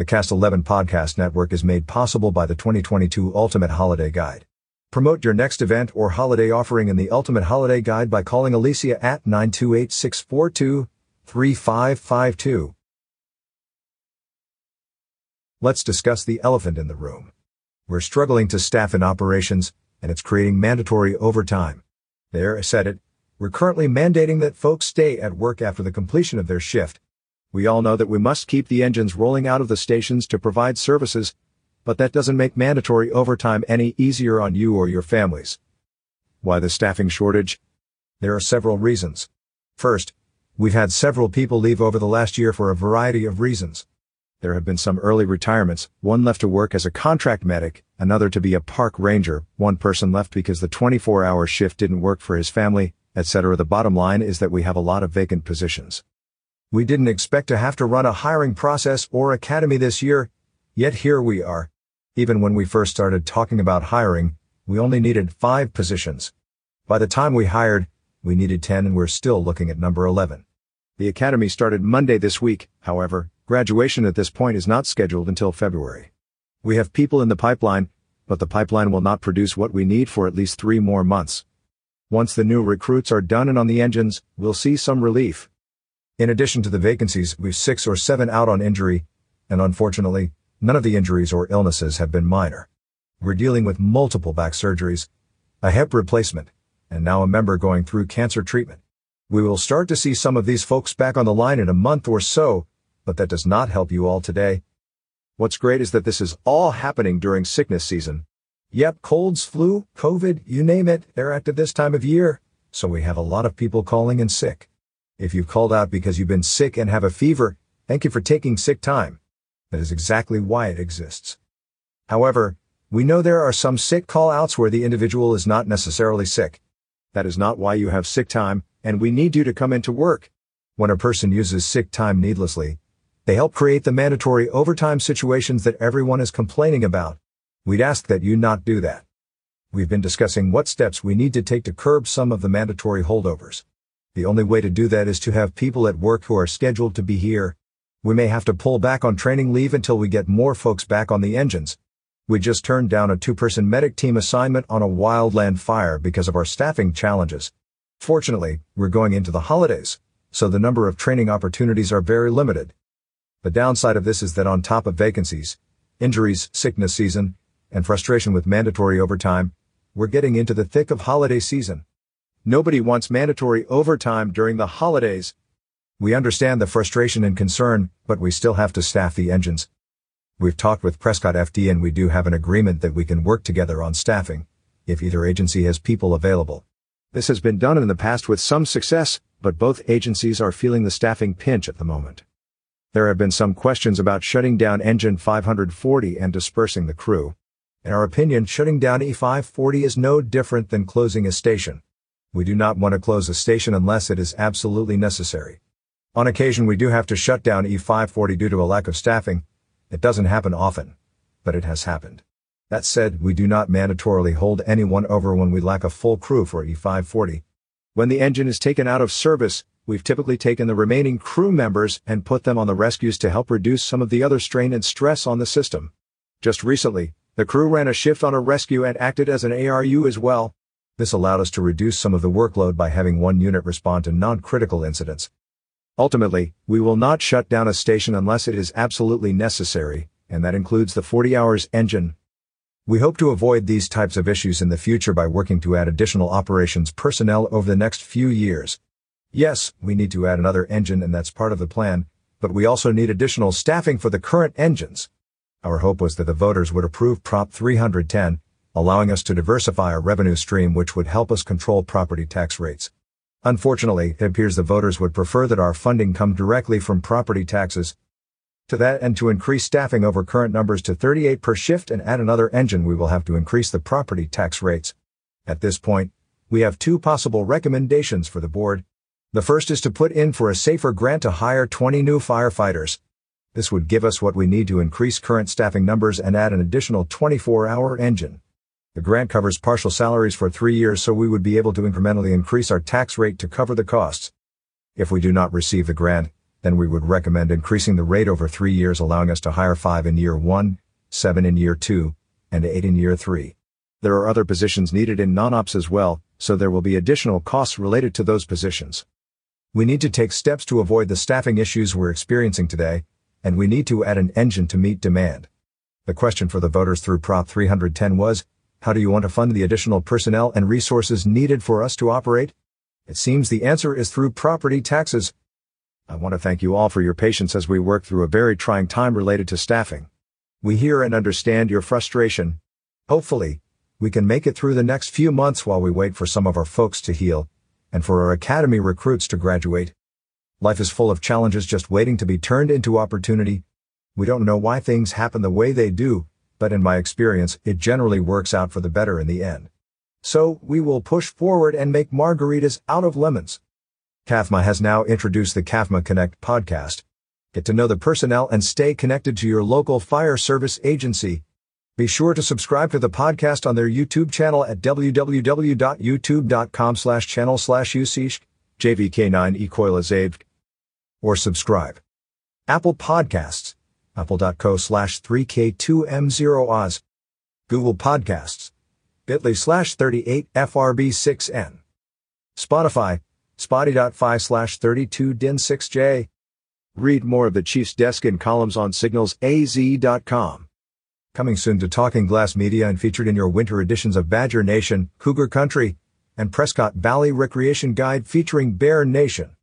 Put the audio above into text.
The Cast 11 podcast network is made possible by the 2022 Ultimate Holiday Guide. Promote your next event or holiday offering in the Ultimate Holiday Guide by calling Alicia at 928 642 3552. Let's discuss the elephant in the room. We're struggling to staff in operations, and it's creating mandatory overtime. There, I said it. We're currently mandating that folks stay at work after the completion of their shift. We all know that we must keep the engines rolling out of the stations to provide services, but that doesn't make mandatory overtime any easier on you or your families. Why the staffing shortage? There are several reasons. First, we've had several people leave over the last year for a variety of reasons. There have been some early retirements, one left to work as a contract medic, another to be a park ranger, one person left because the 24-hour shift didn't work for his family, etc. The bottom line is that we have a lot of vacant positions. We didn't expect to have to run a hiring process or academy this year, yet here we are. Even when we first started talking about hiring, we only needed five positions. By the time we hired, we needed 10 and we're still looking at number 11. The academy started Monday this week, however, graduation at this point is not scheduled until February. We have people in the pipeline, but the pipeline will not produce what we need for at least three more months. Once the new recruits are done and on the engines, we'll see some relief. In addition to the vacancies, we've six or seven out on injury, and unfortunately, none of the injuries or illnesses have been minor. We're dealing with multiple back surgeries, a hip replacement, and now a member going through cancer treatment. We will start to see some of these folks back on the line in a month or so, but that does not help you all today. What's great is that this is all happening during sickness season. Yep, colds, flu, COVID, you name it, they're active this time of year, so we have a lot of people calling in sick. If you've called out because you've been sick and have a fever, thank you for taking sick time. That is exactly why it exists. However, we know there are some sick call-outs where the individual is not necessarily sick. That is not why you have sick time, and we need you to come into work. When a person uses sick time needlessly, they help create the mandatory overtime situations that everyone is complaining about. We'd ask that you not do that. We've been discussing what steps we need to take to curb some of the mandatory holdovers. The only way to do that is to have people at work who are scheduled to be here. We may have to pull back on training leave until we get more folks back on the engines. We just turned down a two-person medic team assignment on a wildland fire because of our staffing challenges. Fortunately, we're going into the holidays, so the number of training opportunities are very limited. The downside of this is that on top of vacancies, injuries, sickness season, and frustration with mandatory overtime, we're getting into the thick of holiday season. Nobody wants mandatory overtime during the holidays. We understand the frustration and concern, but we still have to staff the engines. We've talked with Prescott FD and we do have an agreement that we can work together on staffing, if either agency has people available. This has been done in the past with some success, but both agencies are feeling the staffing pinch at the moment. There have been some questions about shutting down engine 540 and dispersing the crew. In our opinion, shutting down E540 is no different than closing a station. We do not want to close a station unless it is absolutely necessary. On occasion we do have to shut down E540 due to a lack of staffing. It doesn't happen often, but it has happened. That said, we do not mandatorily hold anyone over when we lack a full crew for E540. When the engine is taken out of service, we've typically taken the remaining crew members and put them on the rescues to help reduce some of the other strain and stress on the system. Just recently, the crew ran a shift on a rescue and acted as an ARU as well. This allowed us to reduce some of the workload by having one unit respond to non-critical incidents. Ultimately, we will not shut down a station unless it is absolutely necessary, and that includes the 40 hours engine. We hope to avoid these types of issues in the future by working to add additional operations personnel over the next few years. Yes, we need to add another engine and that's part of the plan, but we also need additional staffing for the current engines. Our hope was that the voters would approve Prop 310, allowing us to diversify our revenue stream which would help us control property tax rates. Unfortunately, it appears the voters would prefer that our funding come directly from property taxes. To that and to increase staffing over current numbers to 38 per shift and add another engine we will have to increase the property tax rates. At this point, we have two possible recommendations for the board. The first is to put in for a safer grant to hire 20 new firefighters. This would give us what we need to increase current staffing numbers and add an additional 24-hour engine. The grant covers partial salaries for three years so we would be able to incrementally increase our tax rate to cover the costs. If we do not receive the grant, then we would recommend increasing the rate over three years allowing us to hire five in year one, seven in year two, and eight in year three. There are other positions needed in non-ops as well, so there will be additional costs related to those positions. We need to take steps to avoid the staffing issues we're experiencing today, and we need to add an engine to meet demand. The question for the voters through Prop 310 was, how do you want to fund the additional personnel and resources needed for us to operate? It seems the answer is through property taxes. I want to thank you all for your patience as we work through a very trying time related to staffing. We hear and understand your frustration. Hopefully, we can make it through the next few months while we wait for some of our folks to heal and for our academy recruits to graduate. Life is full of challenges just waiting to be turned into opportunity. We don't know why things happen the way they do, but in my experience, it generally works out for the better in the end. So, we will push forward and make margaritas out of lemons. CAFMA has now introduced the CAFMA Connect podcast. Get to know the personnel and stay connected to your local fire service agency. Be sure to subscribe to the podcast on their YouTube channel at www.youtube.com slash channel slash usage JVK9 Ecoilazaved or subscribe. Apple Podcasts, apple.co slash 3K2M0Oz, Google Podcasts, bit.ly slash 38FRB6N, Spotify, spoti.fi slash 32din6j. Read more of the Chief's desk in columns on signalsaz.com. Coming soon to Talking Glass Media and featured in your winter editions of Badger Nation, Cougar Country, and Prescott Valley Recreation Guide featuring Bear Nation.